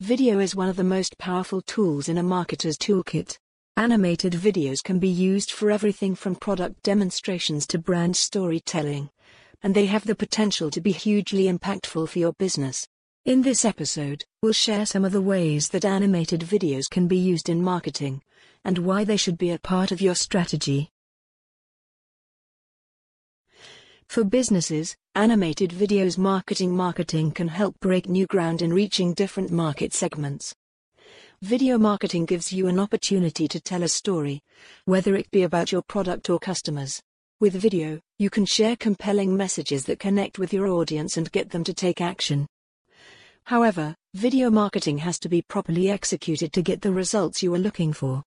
Video is one of the most powerful tools in a marketer's toolkit. Animated videos can be used for everything from product demonstrations to brand storytelling, and they have the potential to be hugely impactful for your business. In this episode, we'll share some of the ways that animated videos can be used in marketing, and why they should be a part of your strategy. For businesses, animated videos marketing marketing can help break new ground in reaching different market segments. Video marketing gives you an opportunity to tell a story, whether it be about your product or customers. With video, you can share compelling messages that connect with your audience and get them to take action. However, video marketing has to be properly executed to get the results you are looking for.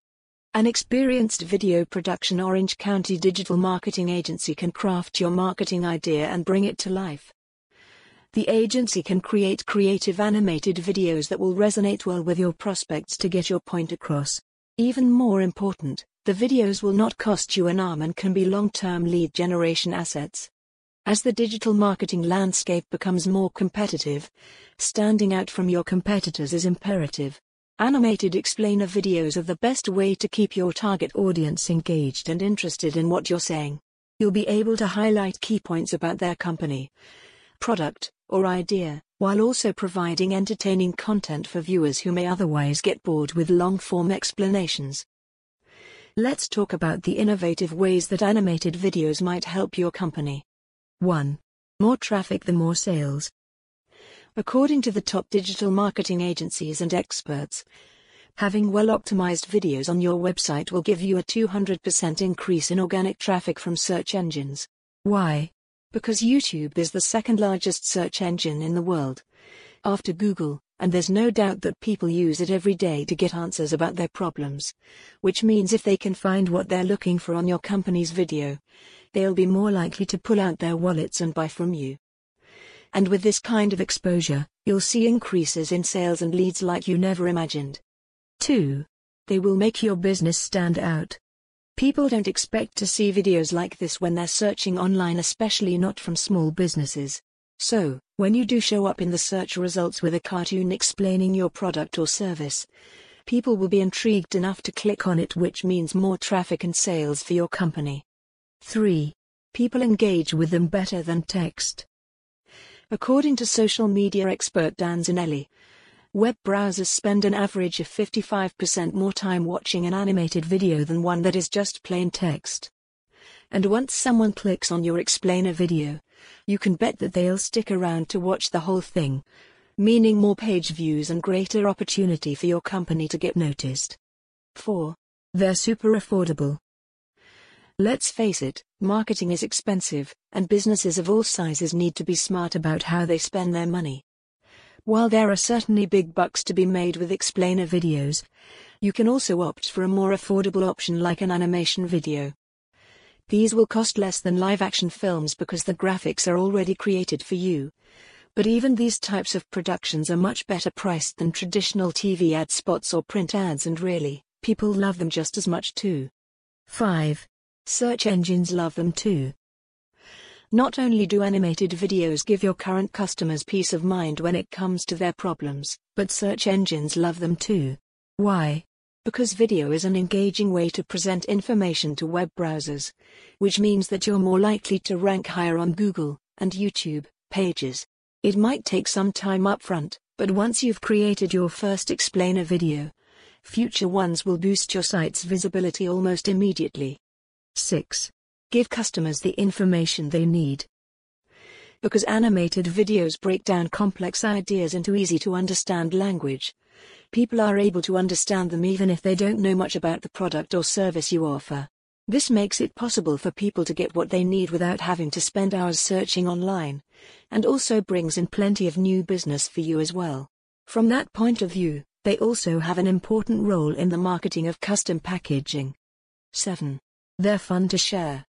An experienced video production Orange County digital marketing agency can craft your marketing idea and bring it to life. The agency can create creative animated videos that will resonate well with your prospects to get your point across. Even more important, the videos will not cost you an arm and can be long term lead generation assets. As the digital marketing landscape becomes more competitive, standing out from your competitors is imperative. Animated explainer videos are the best way to keep your target audience engaged and interested in what you're saying. You'll be able to highlight key points about their company, product, or idea, while also providing entertaining content for viewers who may otherwise get bored with long form explanations. Let's talk about the innovative ways that animated videos might help your company. 1. More traffic the more sales. According to the top digital marketing agencies and experts, having well optimized videos on your website will give you a 200% increase in organic traffic from search engines. Why? Because YouTube is the second largest search engine in the world, after Google, and there's no doubt that people use it every day to get answers about their problems. Which means if they can find what they're looking for on your company's video, they'll be more likely to pull out their wallets and buy from you. And with this kind of exposure, you'll see increases in sales and leads like you never imagined. 2. They will make your business stand out. People don't expect to see videos like this when they're searching online, especially not from small businesses. So, when you do show up in the search results with a cartoon explaining your product or service, people will be intrigued enough to click on it, which means more traffic and sales for your company. 3. People engage with them better than text. According to social media expert Dan Zarrella, web browsers spend an average of 55% more time watching an animated video than one that is just plain text. And once someone clicks on your explainer video, you can bet that they'll stick around to watch the whole thing, meaning more page views and greater opportunity for your company to get noticed. 4. They're super affordable. Let's face it, marketing is expensive, and businesses of all sizes need to be smart about how they spend their money. While there are certainly big bucks to be made with explainer videos, you can also opt for a more affordable option like an animation video. These will cost less than live action films because the graphics are already created for you. But even these types of productions are much better priced than traditional TV ad spots or print ads, and really, people love them just as much too. 5. Search engines love them too. Not only do animated videos give your current customers peace of mind when it comes to their problems, but search engines love them too. Why? Because video is an engaging way to present information to web browsers, which means that you're more likely to rank higher on Google and YouTube pages. It might take some time up front, but once you've created your first explainer video, future ones will boost your site's visibility almost immediately. 6. Give customers the information they need. Because animated videos break down complex ideas into easy to understand language, people are able to understand them even if they don't know much about the product or service you offer. This makes it possible for people to get what they need without having to spend hours searching online, and also brings in plenty of new business for you as well. From that point of view, they also have an important role in the marketing of custom packaging. 7. They're fun to share.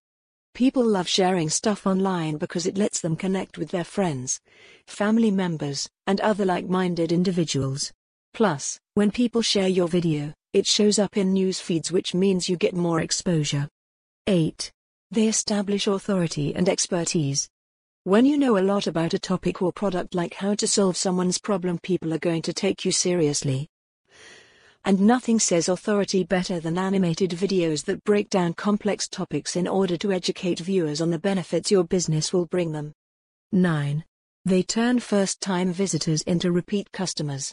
People love sharing stuff online because it lets them connect with their friends, family members, and other like minded individuals. Plus, when people share your video, it shows up in news feeds, which means you get more exposure. 8. They establish authority and expertise. When you know a lot about a topic or product like how to solve someone's problem, people are going to take you seriously. And nothing says authority better than animated videos that break down complex topics in order to educate viewers on the benefits your business will bring them. 9. They turn first time visitors into repeat customers.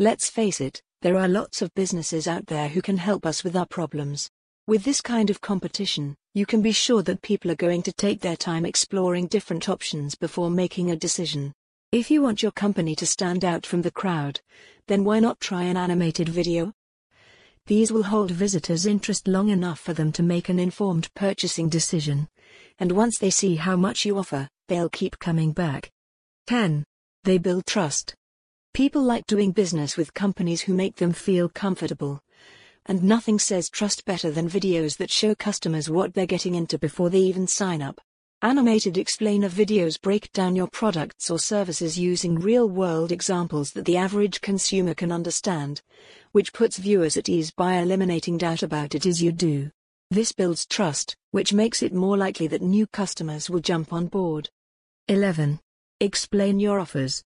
Let's face it, there are lots of businesses out there who can help us with our problems. With this kind of competition, you can be sure that people are going to take their time exploring different options before making a decision. If you want your company to stand out from the crowd, then why not try an animated video? These will hold visitors' interest long enough for them to make an informed purchasing decision. And once they see how much you offer, they'll keep coming back. 10. They build trust. People like doing business with companies who make them feel comfortable. And nothing says trust better than videos that show customers what they're getting into before they even sign up. Animated explainer videos break down your products or services using real world examples that the average consumer can understand, which puts viewers at ease by eliminating doubt about it as you do. This builds trust, which makes it more likely that new customers will jump on board. 11. Explain your offers.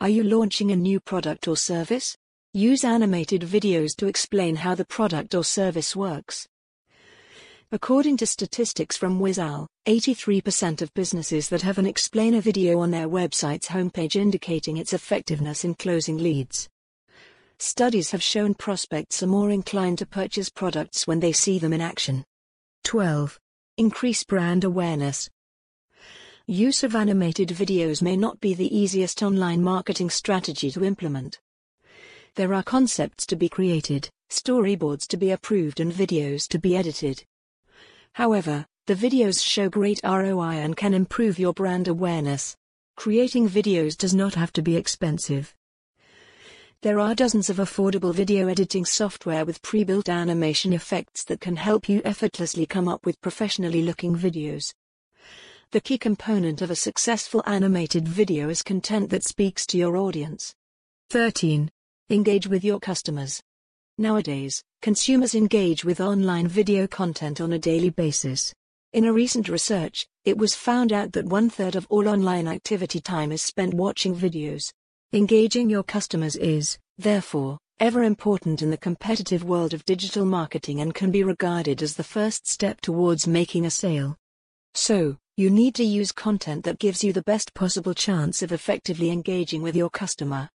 Are you launching a new product or service? Use animated videos to explain how the product or service works. According to statistics from Wyzowl, 83% of businesses that have an explainer video on their website's homepage indicating its effectiveness in closing leads. Studies have shown prospects are more inclined to purchase products when they see them in action. 12. Increase brand awareness. Use of animated videos may not be the easiest online marketing strategy to implement. There are concepts to be created, storyboards to be approved, and videos to be edited. However, the videos show great ROI and can improve your brand awareness. Creating videos does not have to be expensive. There are dozens of affordable video editing software with pre built animation effects that can help you effortlessly come up with professionally looking videos. The key component of a successful animated video is content that speaks to your audience. 13. Engage with your customers. Nowadays, consumers engage with online video content on a daily basis. In a recent research, it was found out that one third of all online activity time is spent watching videos. Engaging your customers is, therefore, ever important in the competitive world of digital marketing and can be regarded as the first step towards making a sale. So, you need to use content that gives you the best possible chance of effectively engaging with your customer.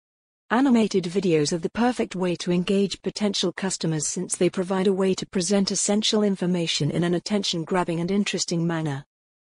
Animated videos are the perfect way to engage potential customers since they provide a way to present essential information in an attention grabbing and interesting manner.